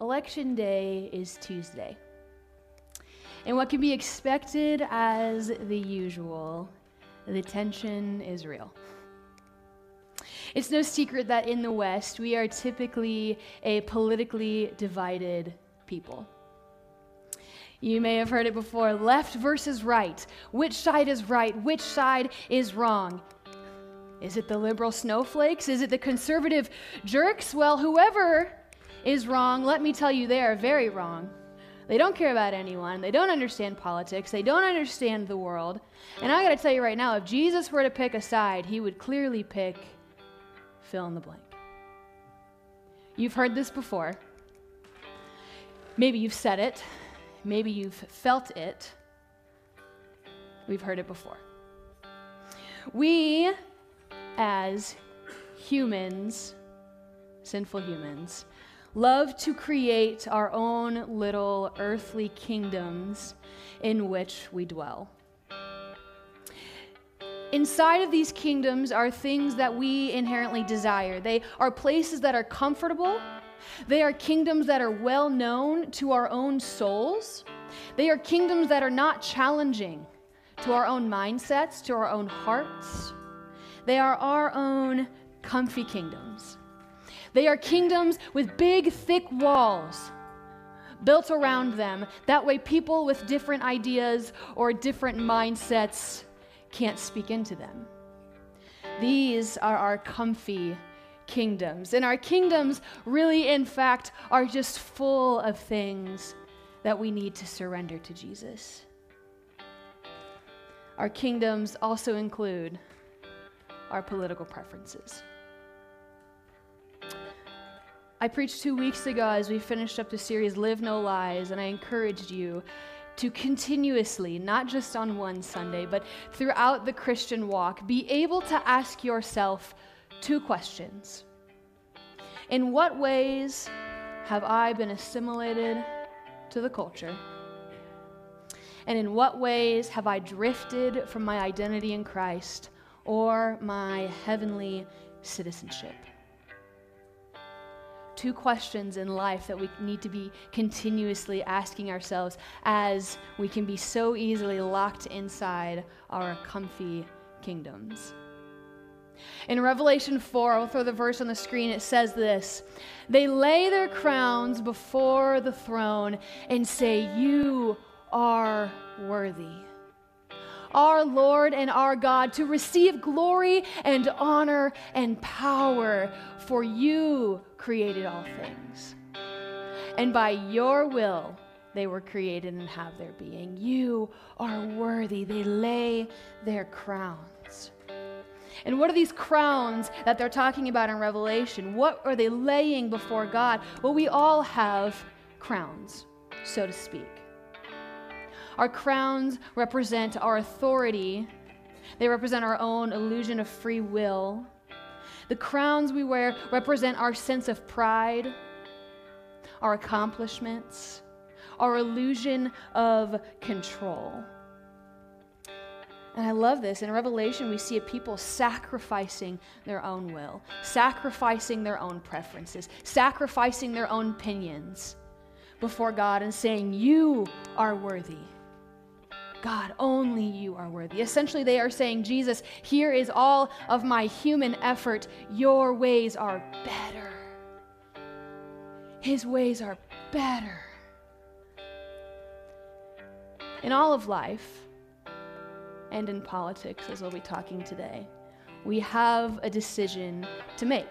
Election Day is Tuesday. And what can be expected as the usual, the tension is real. It's no secret that in the West, we are typically a politically divided people. You may have heard it before left versus right. Which side is right? Which side is wrong? Is it the liberal snowflakes? Is it the conservative jerks? Well, whoever is wrong, let me tell you, they are very wrong. They don't care about anyone. They don't understand politics. They don't understand the world. And I got to tell you right now, if Jesus were to pick a side, he would clearly pick fill in the blank. You've heard this before. Maybe you've said it. Maybe you've felt it. We've heard it before. We, as humans, sinful humans, love to create our own little earthly kingdoms in which we dwell. Inside of these kingdoms are things that we inherently desire. They are places that are comfortable. They are kingdoms that are well known to our own souls. They are kingdoms that are not challenging to our own mindsets, to our own hearts. They are our own comfy kingdoms. They are kingdoms with big, thick walls built around them. That way, people with different ideas or different mindsets can't speak into them. These are our comfy kingdoms. And our kingdoms, really, in fact, are just full of things that we need to surrender to Jesus. Our kingdoms also include our political preferences. I preached two weeks ago as we finished up the series Live No Lies, and I encouraged you to continuously, not just on one Sunday, but throughout the Christian walk, be able to ask yourself two questions In what ways have I been assimilated to the culture? And in what ways have I drifted from my identity in Christ or my heavenly citizenship? Two questions in life that we need to be continuously asking ourselves as we can be so easily locked inside our comfy kingdoms. In Revelation 4, I'll throw the verse on the screen, it says this They lay their crowns before the throne and say, You are worthy our Lord and our God, to receive glory and honor and power, for you created all things. And by your will, they were created and have their being. You are worthy. They lay their crowns. And what are these crowns that they're talking about in Revelation? What are they laying before God? Well, we all have crowns, so to speak. Our crowns represent our authority, they represent our own illusion of free will. The crowns we wear represent our sense of pride, our accomplishments, our illusion of control. And I love this. In Revelation, we see a people sacrificing their own will, sacrificing their own preferences, sacrificing their own opinions before God and saying, You are worthy. God, only you are worthy. Essentially, they are saying, Jesus, here is all of my human effort. Your ways are better. His ways are better. In all of life, and in politics, as we'll be talking today, we have a decision to make.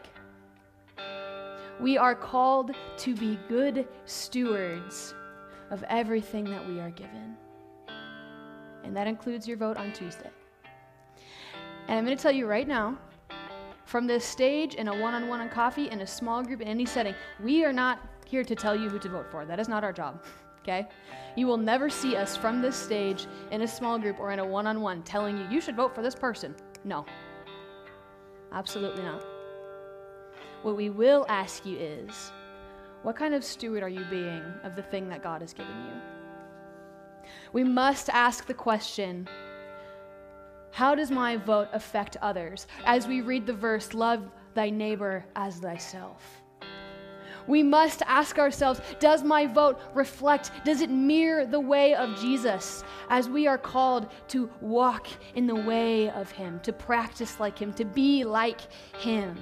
We are called to be good stewards of everything that we are given and that includes your vote on Tuesday. And I'm going to tell you right now, from this stage, in a one on one on coffee, in a small group, in any setting, we are not here to tell you who to vote for. That is not our job, okay? You will never see us from this stage in a small group or in a one on one telling you, you should vote for this person. No, absolutely not. What we will ask you is, what kind of steward are you being of the thing that God has given you? We must ask the question how does my vote affect others? As we read the verse, love thy neighbor as thyself. We must ask ourselves Does my vote reflect, does it mirror the way of Jesus as we are called to walk in the way of Him, to practice like Him, to be like Him?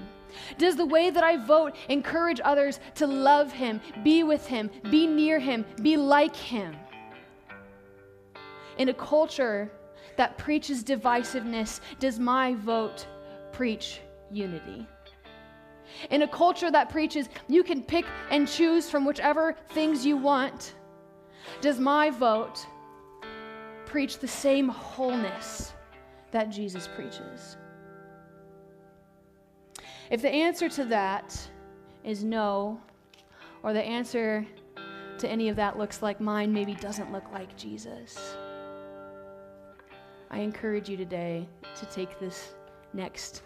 Does the way that I vote encourage others to love Him, be with Him, be near Him, be like Him? In a culture that preaches divisiveness, does my vote preach unity? In a culture that preaches you can pick and choose from whichever things you want, does my vote preach the same wholeness that Jesus preaches? If the answer to that is no, or the answer to any of that looks like mine maybe doesn't look like Jesus, I encourage you today to take this next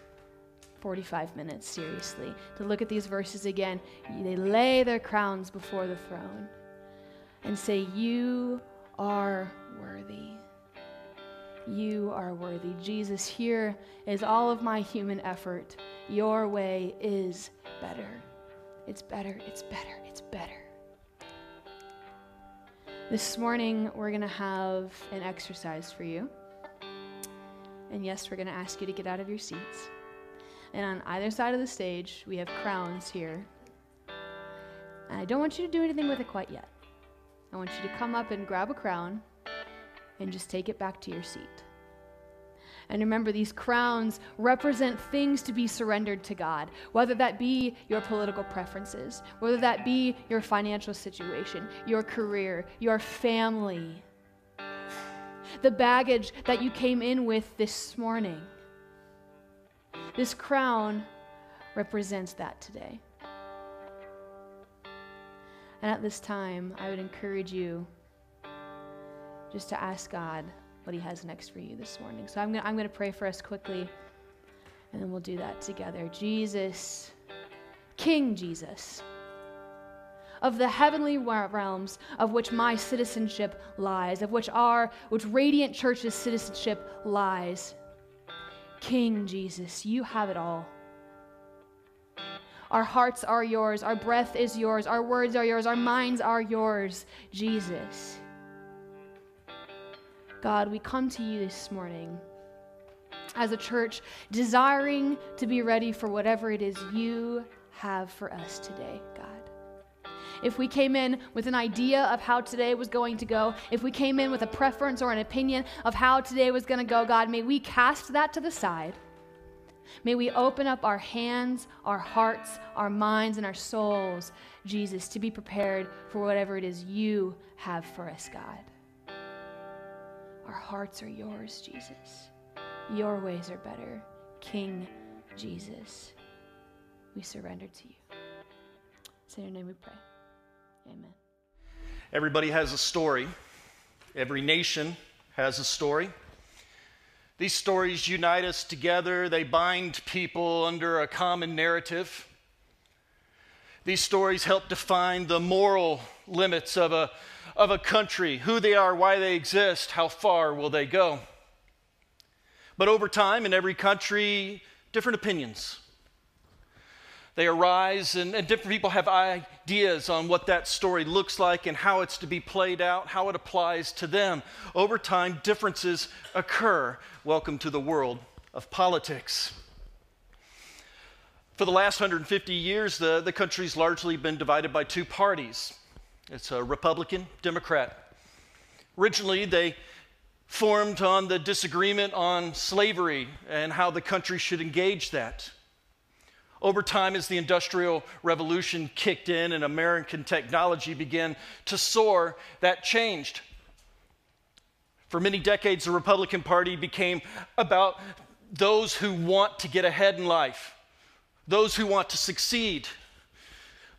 45 minutes seriously, to look at these verses again. They lay their crowns before the throne and say, You are worthy. You are worthy. Jesus, here is all of my human effort. Your way is better. It's better, it's better, it's better. This morning, we're going to have an exercise for you. And yes, we're going to ask you to get out of your seats. And on either side of the stage, we have crowns here. And I don't want you to do anything with it quite yet. I want you to come up and grab a crown and just take it back to your seat. And remember, these crowns represent things to be surrendered to God, whether that be your political preferences, whether that be your financial situation, your career, your family, the baggage that you came in with this morning. This crown represents that today. And at this time, I would encourage you just to ask God what He has next for you this morning. So I'm going I'm to pray for us quickly, and then we'll do that together. Jesus, King Jesus, of the heavenly realms of which my citizenship lies, of which our, which Radiant Church's citizenship lies. King Jesus, you have it all. Our hearts are yours. Our breath is yours. Our words are yours. Our minds are yours, Jesus. God, we come to you this morning as a church desiring to be ready for whatever it is you have for us today, God if we came in with an idea of how today was going to go, if we came in with a preference or an opinion of how today was going to go, God, may we cast that to the side. May we open up our hands, our hearts, our minds, and our souls, Jesus, to be prepared for whatever it is you have for us, God. Our hearts are yours, Jesus. Your ways are better. King Jesus, we surrender to you. It's in your name we pray. Amen. Everybody has a story. Every nation has a story. These stories unite us together, they bind people under a common narrative. These stories help define the moral limits of a, of a country who they are, why they exist, how far will they go. But over time, in every country, different opinions they arise, and, and, different people have ideas on what that story looks like and how it's to be played out, how it applies to them. Over time, differences occur. Welcome to the world of politics. For the last 150 years, the, the country's largely been divided by two parties it's a Republican, Democrat. Originally, they formed on the disagreement on slavery and how the country should engage that. Over time, as the Industrial Revolution kicked in and American technology began to soar, that changed. For many decades, the Republican Party became about those who want to get ahead in life, those who want to succeed.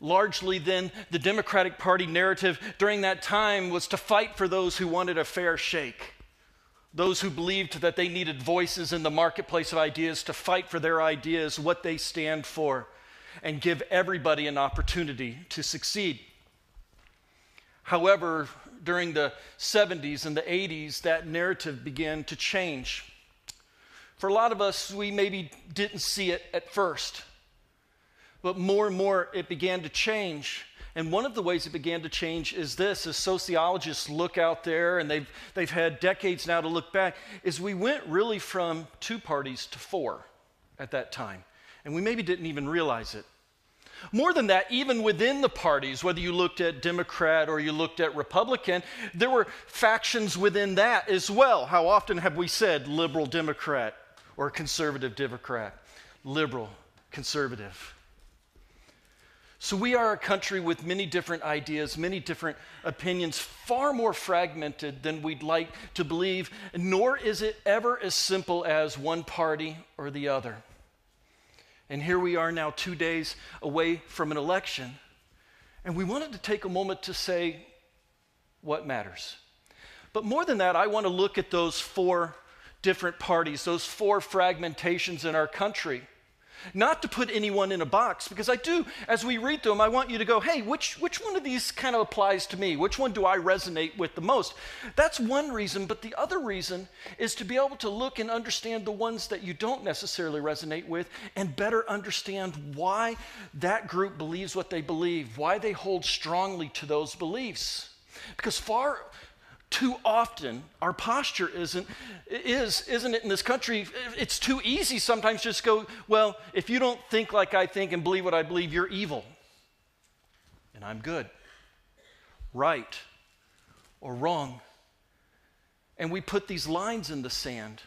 Largely, then, the Democratic Party narrative during that time was to fight for those who wanted a fair shake those who believed that they needed voices in the marketplace of ideas to fight for their ideas, what they stand for, and give everybody an opportunity to succeed. However, during the 70s and the 80s, that narrative began to change. For a lot of us, we maybe didn't see it at first. But more and more it began to change. And one of the ways it began to change is this as sociologists look out there, and they've, they've had decades now to look back, is we went really from two parties to four at that time. And we maybe didn't even realize it. More than that, even within the parties, whether you looked at Democrat or you looked at Republican, there were factions within that as well. How often have we said liberal Democrat or conservative Democrat? Liberal, conservative. So we are a country with many different ideas, many different opinions, far more fragmented than we'd like to believe, nor is it ever as simple as one party or the other. And here we are now, two days away from an election, and we wanted to take a moment to say what matters. But more than that, I want to look at those four different parties, those four fragmentations in our country not to put anyone in a box, because I do, as we read them, I want you to go, hey, which, which one of these kind of applies to me? Which one do I resonate with the most? That's one reason, but the other reason is to be able to look and understand the ones that you don't necessarily resonate with and better understand why that group believes what they believe, why they hold strongly to those beliefs. Because far, too often our posture isn't is isn't it in this country it's too easy sometimes just go well if you don't think like i think and believe what i believe you're evil. And i'm good. Right or wrong. And we put these lines in the sand.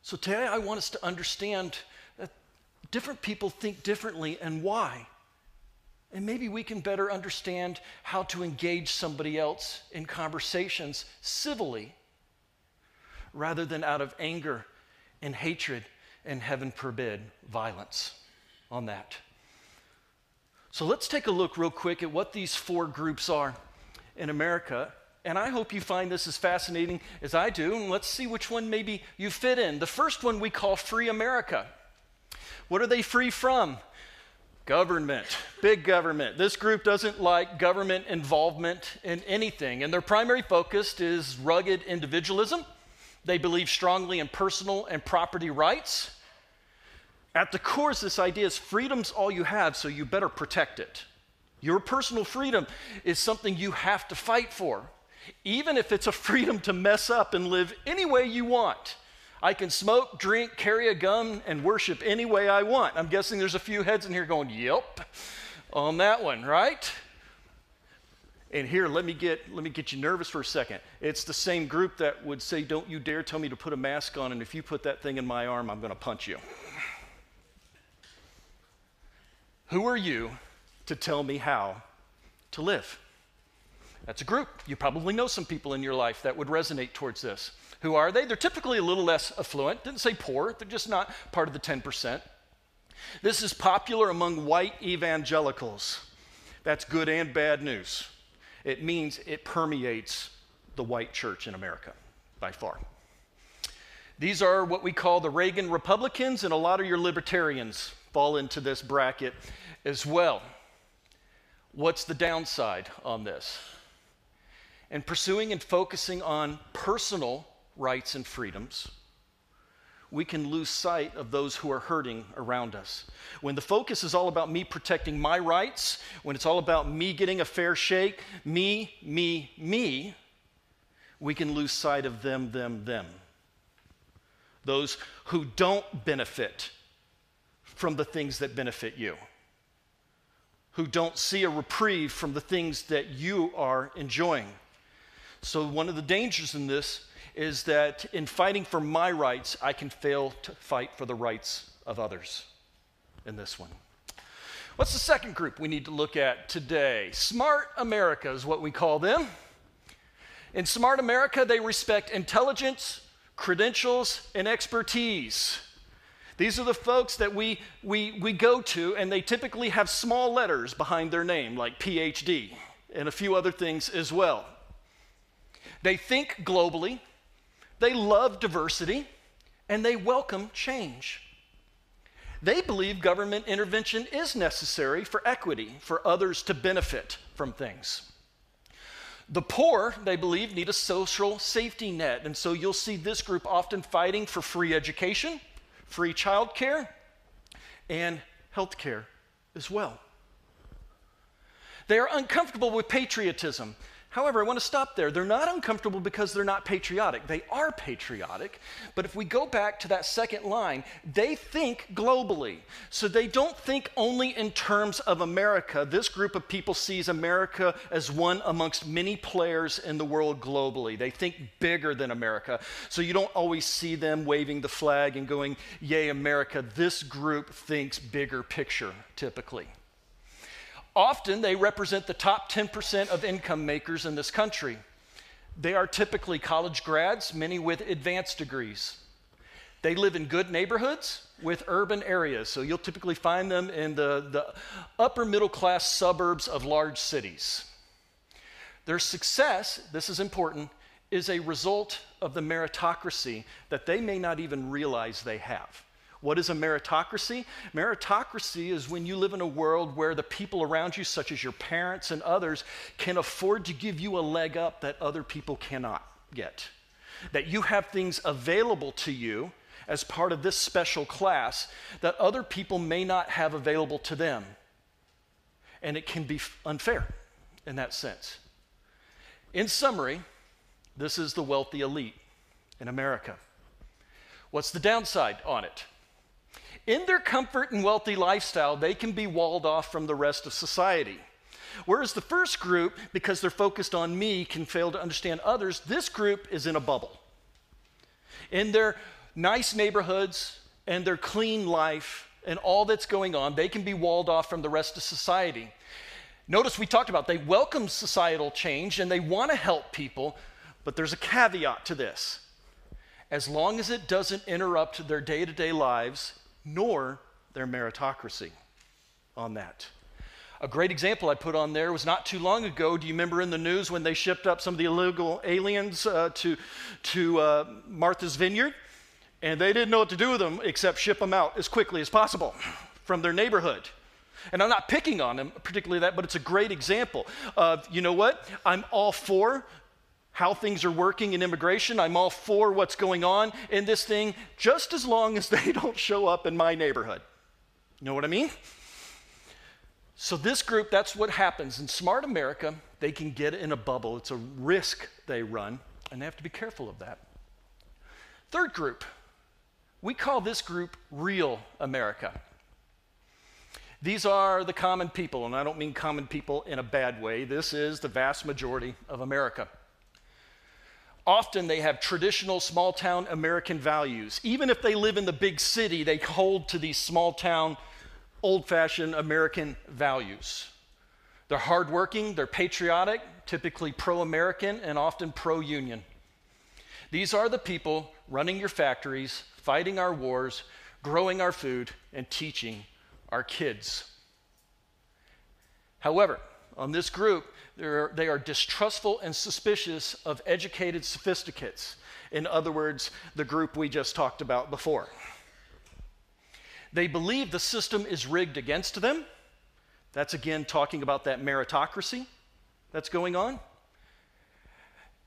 So today i want us to understand that different people think differently and why and maybe we can better understand how to engage somebody else in conversations civilly rather than out of anger and hatred and, heaven forbid, violence on that. So let's take a look real quick at what these four groups are in America. And I hope you find this as fascinating as I do. And let's see which one maybe you fit in. The first one we call Free America. What are they free from? Government, big government. This group doesn't like government involvement in anything, and their primary focus is rugged individualism. They believe strongly in personal and property rights. At the core is this idea is freedom's all you have, so you better protect it. Your personal freedom is something you have to fight for, even if it's a freedom to mess up and live any way you want. I can smoke, drink, carry a gun, and worship any way I want. I'm guessing there's a few heads in here going, yep, on that one, right? And here, let me get let me get you nervous for a second. It's the same group that would say, "Don't you dare tell me to put a mask on, and if you put that thing in my arm, I'm going to punch you." Who are you to tell me how to live? That's a group. You probably know some people in your life that would resonate towards this. Who are they? They're typically a little less affluent. Didn't say poor, they're just not part of the 10%. This is popular among white evangelicals. That's good and bad news. It means it permeates the white church in America by far. These are what we call the Reagan Republicans, and a lot of your libertarians fall into this bracket as well. What's the downside on this? And pursuing and focusing on personal rights and freedoms, we can lose sight of those who are hurting around us. When the focus is all about me protecting my rights, when it's all about me getting a fair shake, me, me, me, we can lose sight of them, them, them. Those who don't benefit from the things that benefit you, who don't see a reprieve from the things that you are enjoying. So, one of the dangers in this is that in fighting for my rights, I can fail to fight for the rights of others in this one. What's the second group we need to look at today? Smart America is what we call them. In Smart America, they respect intelligence, credentials, and expertise. These are the folks that we, we, we go to, and they typically have small letters behind their name, like PhD, and a few other things as well. They think globally, they love diversity, and they welcome change. They believe government intervention is necessary for equity, for others to benefit from things. The poor, they believe, need a social safety net, and so you'll see this group often fighting for free education, free childcare, and health care as well. They are uncomfortable with patriotism. However, I want to stop there. They're not uncomfortable because they're not patriotic. They are patriotic, but if we go back to that second line, they think globally. So they don't think only in terms of America. This group of people sees America as one amongst many players in the world globally. They think bigger than America. So you don't always see them waving the flag and going, Yay, America. This group thinks bigger picture, typically. Often they represent the top 10% of income makers in this country. They are typically college grads, many with advanced degrees. They live in good neighborhoods with urban areas, so you'll typically find them in the, the upper middle class suburbs of large cities. Their success, this is important, is a result of the meritocracy that they may not even realize they have. What is a meritocracy? Meritocracy is when you live in a world where the people around you, such as your parents and others, can afford to give you a leg up that other people cannot get. That you have things available to you as part of this special class that other people may not have available to them. And it can be unfair in that sense. In summary, this is the wealthy elite in America. What's the downside on it? In their comfort and wealthy lifestyle, they can be walled off from the rest of society. Whereas the first group, because they're focused on me, can fail to understand others, this group is in a bubble. In their nice neighborhoods and their clean life and all that's going on, they can be walled off from the rest of society. Notice we talked about they welcome societal change and they want to help people, but there's a caveat to this. As long as it doesn't interrupt their day to day lives nor their meritocracy on that. A great example I put on there was not too long ago. Do you remember in the news when they shipped up some of the illegal aliens uh, to, to uh, Martha's Vineyard? And they didn't know what to do with them except ship them out as quickly as possible from their neighborhood. And I'm not picking on them, particularly that, but it's a great example of, you know what? I'm all for how things are working in immigration. I'm all for what's going on in this thing, just as long as they don't show up in my neighborhood. You know what I mean? So, this group, that's what happens. In smart America, they can get in a bubble. It's a risk they run, and they have to be careful of that. Third group, we call this group real America. These are the common people, and I don't mean common people in a bad way. This is the vast majority of America. Often they have traditional small town American values. Even if they live in the big city, they hold to these small town, old fashioned American values. They're hardworking, they're patriotic, typically pro American, and often pro union. These are the people running your factories, fighting our wars, growing our food, and teaching our kids. However, on this group, they are distrustful and suspicious of educated sophisticates. In other words, the group we just talked about before. They believe the system is rigged against them. That's again talking about that meritocracy that's going on.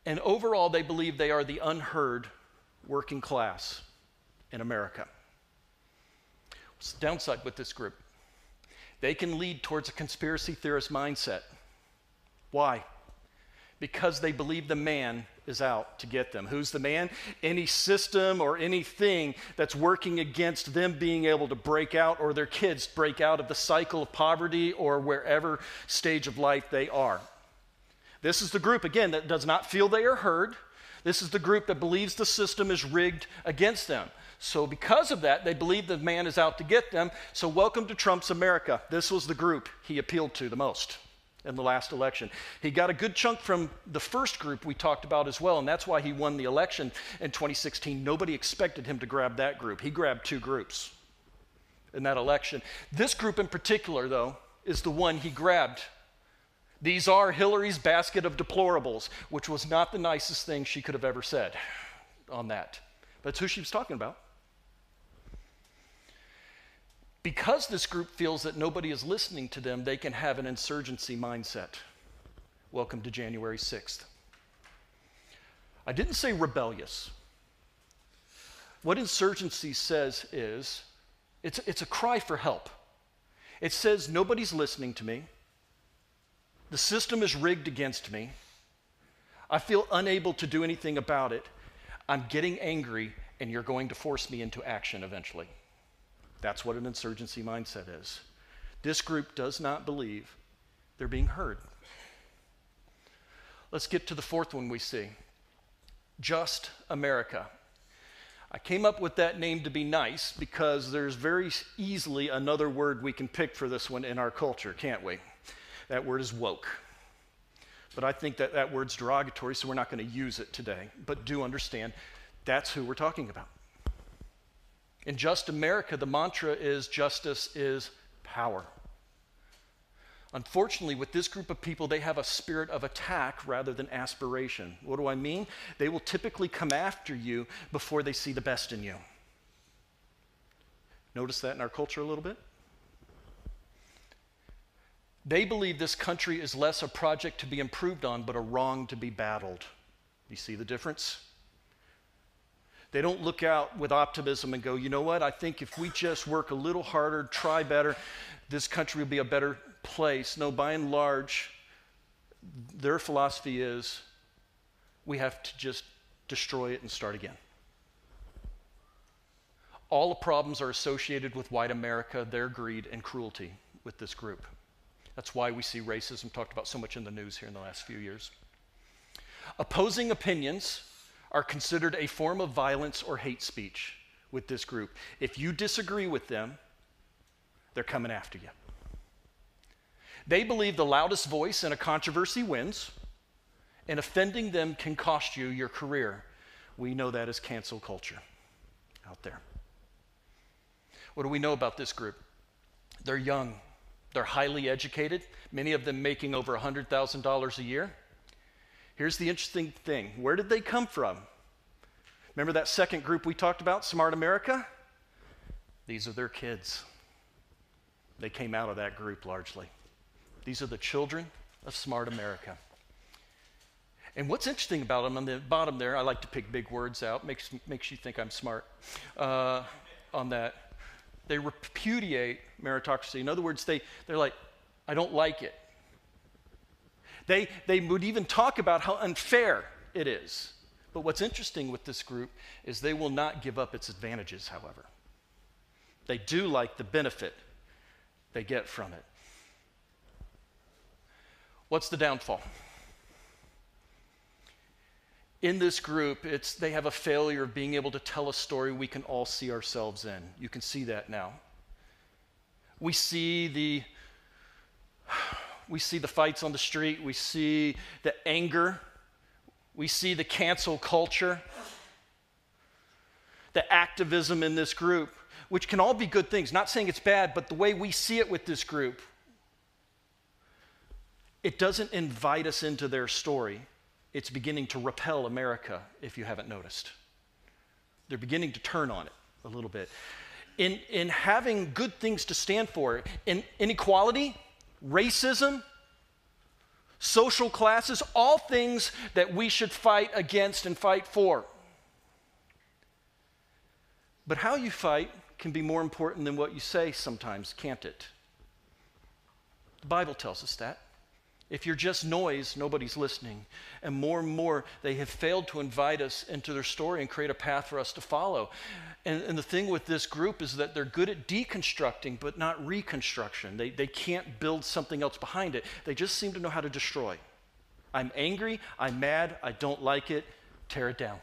And overall, they believe they are the unheard working class in America. What's the downside with this group? They can lead towards a conspiracy theorist mindset. Why? Because they believe the man is out to get them. Who's the man? Any system or anything that's working against them being able to break out or their kids break out of the cycle of poverty or wherever stage of life they are. This is the group, again, that does not feel they are heard. This is the group that believes the system is rigged against them. So, because of that, they believe the man is out to get them. So, welcome to Trump's America. This was the group he appealed to the most in the last election. He got a good chunk from the first group we talked about as well, and that's why he won the election in 2016. Nobody expected him to grab that group. He grabbed two groups in that election. This group in particular, though, is the one he grabbed. These are Hillary's basket of deplorables, which was not the nicest thing she could have ever said on that. That's who she was talking about. Because this group feels that nobody is listening to them, they can have an insurgency mindset. Welcome to January 6th. I didn't say rebellious. What insurgency says is it's, it's a cry for help. It says, Nobody's listening to me. The system is rigged against me. I feel unable to do anything about it. I'm getting angry, and you're going to force me into action eventually. That's what an insurgency mindset is. This group does not believe they're being heard. Let's get to the fourth one we see Just America. I came up with that name to be nice because there's very easily another word we can pick for this one in our culture, can't we? That word is woke. But I think that that word's derogatory, so we're not going to use it today. But do understand that's who we're talking about. In Just America, the mantra is justice is power. Unfortunately, with this group of people, they have a spirit of attack rather than aspiration. What do I mean? They will typically come after you before they see the best in you. Notice that in our culture a little bit? They believe this country is less a project to be improved on, but a wrong to be battled. You see the difference? They don't look out with optimism and go, you know what, I think if we just work a little harder, try better, this country will be a better place. No, by and large, their philosophy is we have to just destroy it and start again. All the problems are associated with white America, their greed, and cruelty with this group. That's why we see racism talked about so much in the news here in the last few years. Opposing opinions are considered a form of violence or hate speech with this group. If you disagree with them, they're coming after you. They believe the loudest voice in a controversy wins, and offending them can cost you your career. We know that as cancel culture out there. What do we know about this group? They're young, they're highly educated, many of them making over $100,000 a year. Here's the interesting thing where did they come from? Remember that second group we talked about, Smart America? These are their kids. They came out of that group largely. These are the children of smart America. And what's interesting about them on the bottom there, I like to pick big words out, makes, makes you think I'm smart uh, on that. They repudiate meritocracy. In other words, they, they're like, I don't like it. They, they would even talk about how unfair it is. But what's interesting with this group is they will not give up its advantages, however. They do like the benefit they get from it. What's the downfall? In this group, it's, they have a failure of being able to tell a story we can all see ourselves in. You can see that now. We see the we see the fights on the street, we see the anger, we see the cancel culture, the activism in this group, which can all be good things. Not saying it's bad, but the way we see it with this group, it doesn't invite us into their story. It's beginning to repel America, if you haven't noticed. They're beginning to turn on it a little bit. In, in having good things to stand for, in inequality, racism, social classes, all things that we should fight against and fight for. But how you fight can be more important than what you say sometimes, can't it? The Bible tells us that. If you're just noise, nobody's listening. And more and more, they have failed to invite us into their story and create a path for us to follow. And, and, the thing with this group is that they're good at deconstructing, but not reconstruction. They, they can't build something else behind it. They just seem to know how to destroy. I'm angry, I'm mad, I don't like it, tear it down.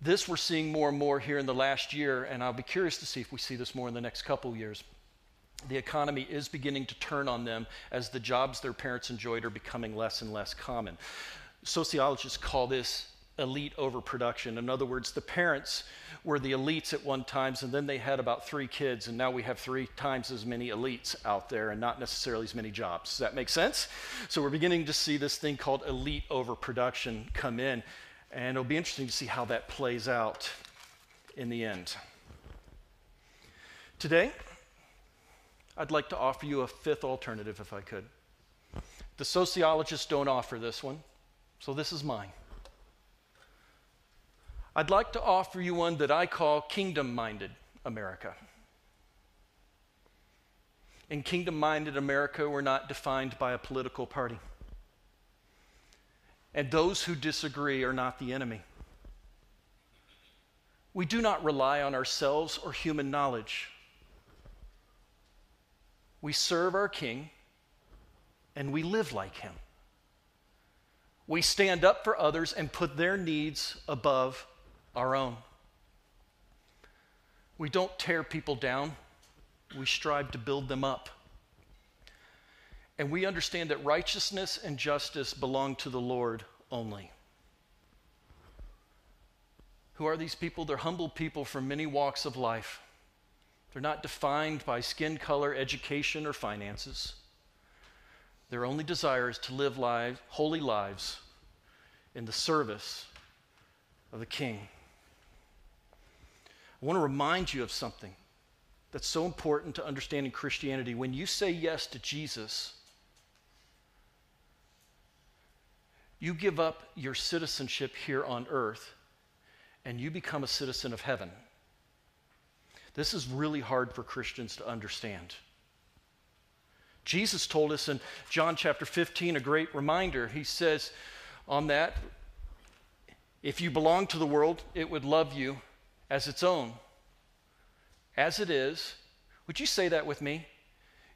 This we're seeing more and more here in the last year, and I'll be curious to see if we see this more in the next couple years the economy is beginning to turn on them as the jobs their parents enjoyed are becoming less and less common. Sociologists call this elite overproduction. In other words, the parents were the elites at one times, and then they had about three kids, and now we have three times as many elites out there and not necessarily as many jobs. Does that make sense? So we're beginning to see this thing called elite overproduction come in, and it'll be interesting to see how that plays out in the end. Today, I'd like to offer you a fifth alternative if I could. The sociologists don't offer this one, so this is mine. I'd like to offer you one that I call kingdom minded America. In kingdom minded America, we're not defined by a political party. And those who disagree are not the enemy. We do not rely on ourselves or human knowledge. We serve our King and we live like him. We stand up for others and put their needs above our own. We don't tear people down, we strive to build them up. And we understand that righteousness and justice belong to the Lord only. Who are these people? They're humble people from many walks of life. They're not defined by skin color, education, or finances. Their only desire is to live lives, holy lives in the service of the King. I want to remind you of something that's so important to understanding Christianity. When you say yes to Jesus, you give up your citizenship here on earth and you become a citizen of heaven. This is really hard for Christians to understand. Jesus told us in John chapter 15 a great reminder. He says on that, if you belong to the world, it would love you as its own. As it is, would you say that with me?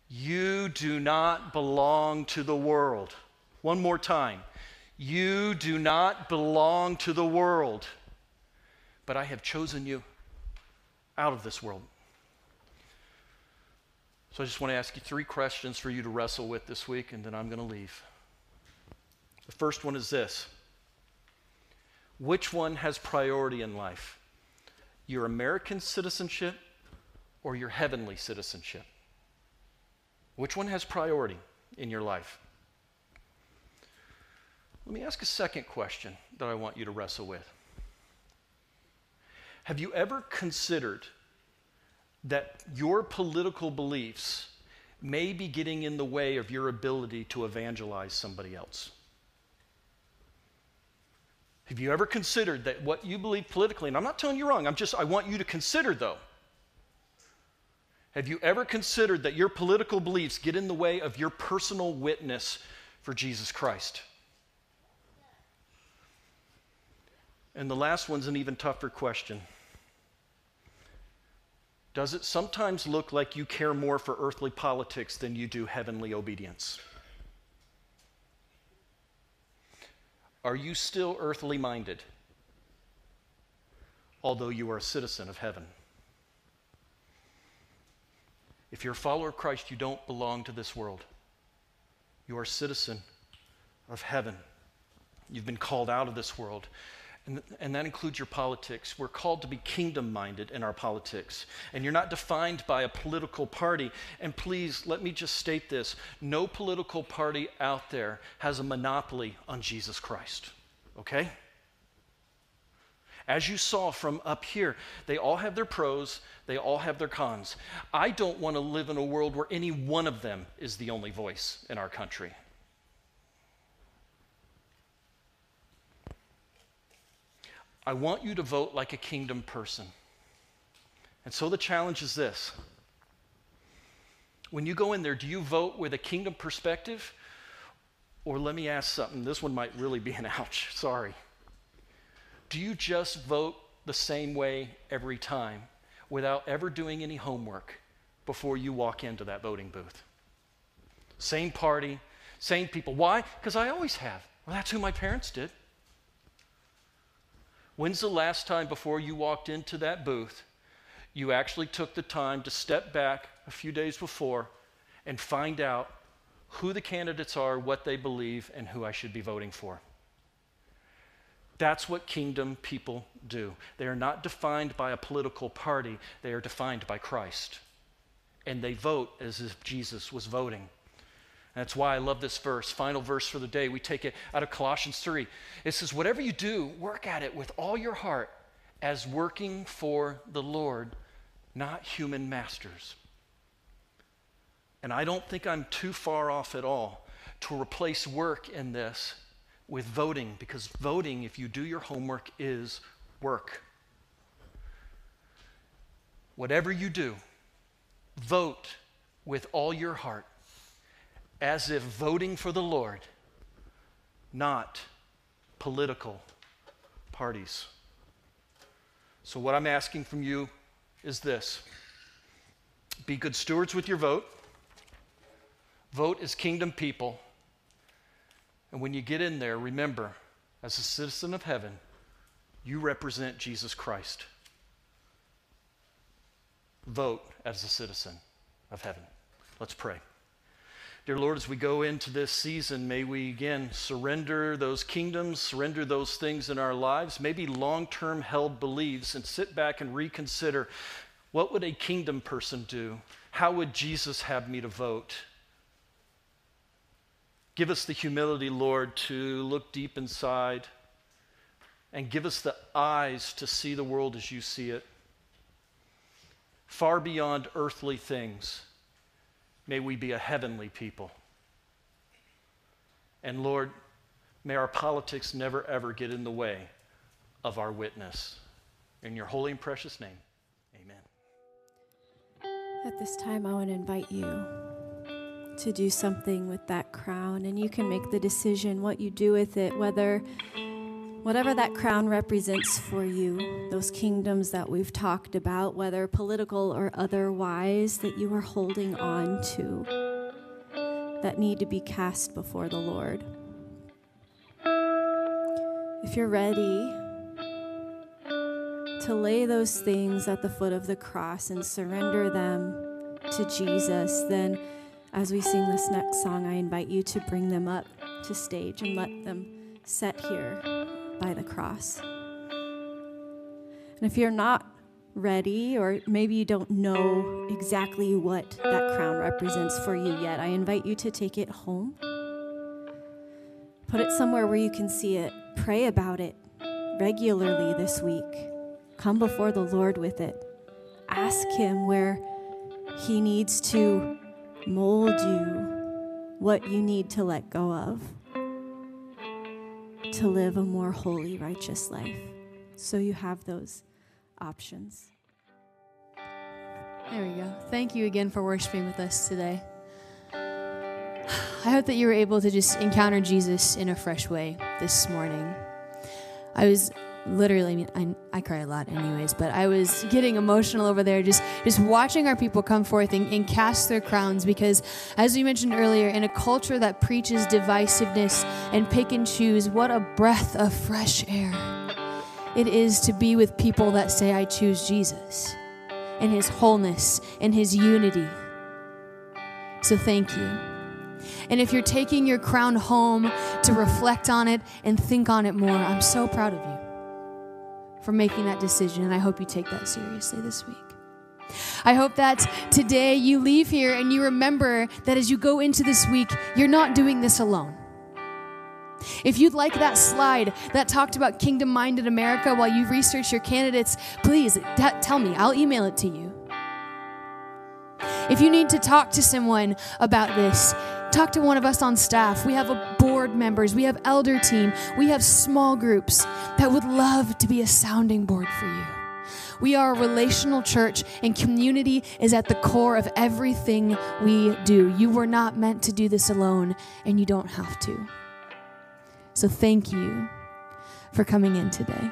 You do not belong to the world. One more time. You do not belong to the world, but I have chosen you out of this world. So I just want to ask you three questions for you to wrestle with this week, and then I'm going to leave. The first one is this Which one has priority in life? Your American citizenship or your heavenly citizenship? Which one has priority in your life? Let me ask a second question that I want you to wrestle with. Have you ever considered that your political beliefs may be getting in the way of your ability to evangelize somebody else. Have you ever considered that what you believe politically, and I'm not telling you wrong, I'm just, I want you to consider though. Have you ever considered that your political beliefs get in the way of your personal witness for Jesus Christ? And the last one's an even tougher question. Does it sometimes look like you care more for earthly politics than you do heavenly obedience? Are you still earthly minded, although you are a citizen of heaven? If you're a follower of Christ, you don't belong to this world. You are a citizen of heaven. You've been called out of this world. And, and that includes your politics. We're called to be kingdom minded in our politics. And you're not defined by a political party. And please, let me just state this no political party out there has a monopoly on Jesus Christ. Okay? As you saw from up here, they all have their pros, they all have their cons. I don't want to live in a world where any one of them is the only voice in our country. I want you to vote like a kingdom person. And so the challenge is this when you go in there, do you vote with a kingdom perspective? Or let me ask something. This one might really be an ouch. Sorry. Do you just vote the same way every time without ever doing any homework before you walk into that voting booth? Same party, same people. Why? Because I always have. Well, that's who my parents did. When's the last time before you walked into that booth you actually took the time to step back a few days before and find out who the candidates are, what they believe, and who I should be voting for? That's what kingdom people do. They are not defined by a political party, they are defined by Christ. And they vote as if Jesus was voting. That's why I love this verse, final verse for the day. We take it out of Colossians 3. It says, Whatever you do, work at it with all your heart as working for the Lord, not human masters. And I don't think I'm too far off at all to replace work in this with voting, because voting, if you do your homework, is work. Whatever you do, vote with all your heart as if voting for the Lord, not political parties. So, what I'm asking from you is this be good stewards with your vote, vote as kingdom people. And when you get in there, remember, as a citizen of heaven, you represent Jesus Christ. Vote as a citizen of heaven. Let's pray. Dear Lord, as we go into this season, may we again surrender those kingdoms, surrender those things in our lives, maybe long term held beliefs, and sit back and reconsider what would a kingdom person do? How would Jesus have me to vote? Give us the humility, Lord, to look deep inside and give us the eyes to see the world as you see it. Far beyond earthly things, may we be a heavenly people. And Lord, may our politics never ever get in the way of our witness. In your holy and precious name, amen. At this time, I want to invite you to do something with that crown, and you can make the decision what you do with it, whether whatever that crown represents for you, those kingdoms that we've talked about, whether political or otherwise, that you are holding on to, that need to be cast before the Lord. If you're ready to lay those things at the foot of the cross and surrender them to Jesus, then as we sing this next song, I invite you to bring them up to stage and let them set here by the cross. And if you're not ready, or maybe you don't know exactly what that crown represents for you yet, I invite you to take it home. Put it somewhere where you can see it. Pray about it regularly this week. Come before the Lord with it. Ask Him where He needs to mold you, what you need to let go of to live a more holy, righteous life. So you have those options. There we go. Thank you again for worshiping with us today. I hope that you were able to just encounter Jesus in a fresh way this morning. I was literally, I mean, I, I cry a lot anyways, but I was getting emotional over there just, just watching our people come forth and, and cast their crowns because, as we mentioned earlier, in a culture that preaches divisiveness and pick and choose, what a breath of fresh air it is to be with people that say, I choose Jesus in his wholeness and his unity. So thank you. And if you're taking your crown home to reflect on it and think on it more, I'm so proud of you for making that decision, and I hope you take that seriously this week. I hope that today you leave here and you remember that as you go into this week, you're not doing this alone. If you'd like that slide that talked about kingdom minded America while you research your candidates, please t- tell me. I'll email it to you. If you need to talk to someone about this, talk to one of us on staff. We have a board members, we have elder team, we have small groups that would love to be a sounding board for you. We are a relational church, and community is at the core of everything we do. You were not meant to do this alone, and you don't have to. So, thank you for coming in today.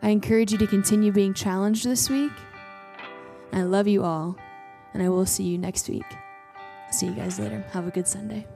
I encourage you to continue being challenged this week. I love you all, and I will see you next week. See you guys later. Have a good Sunday.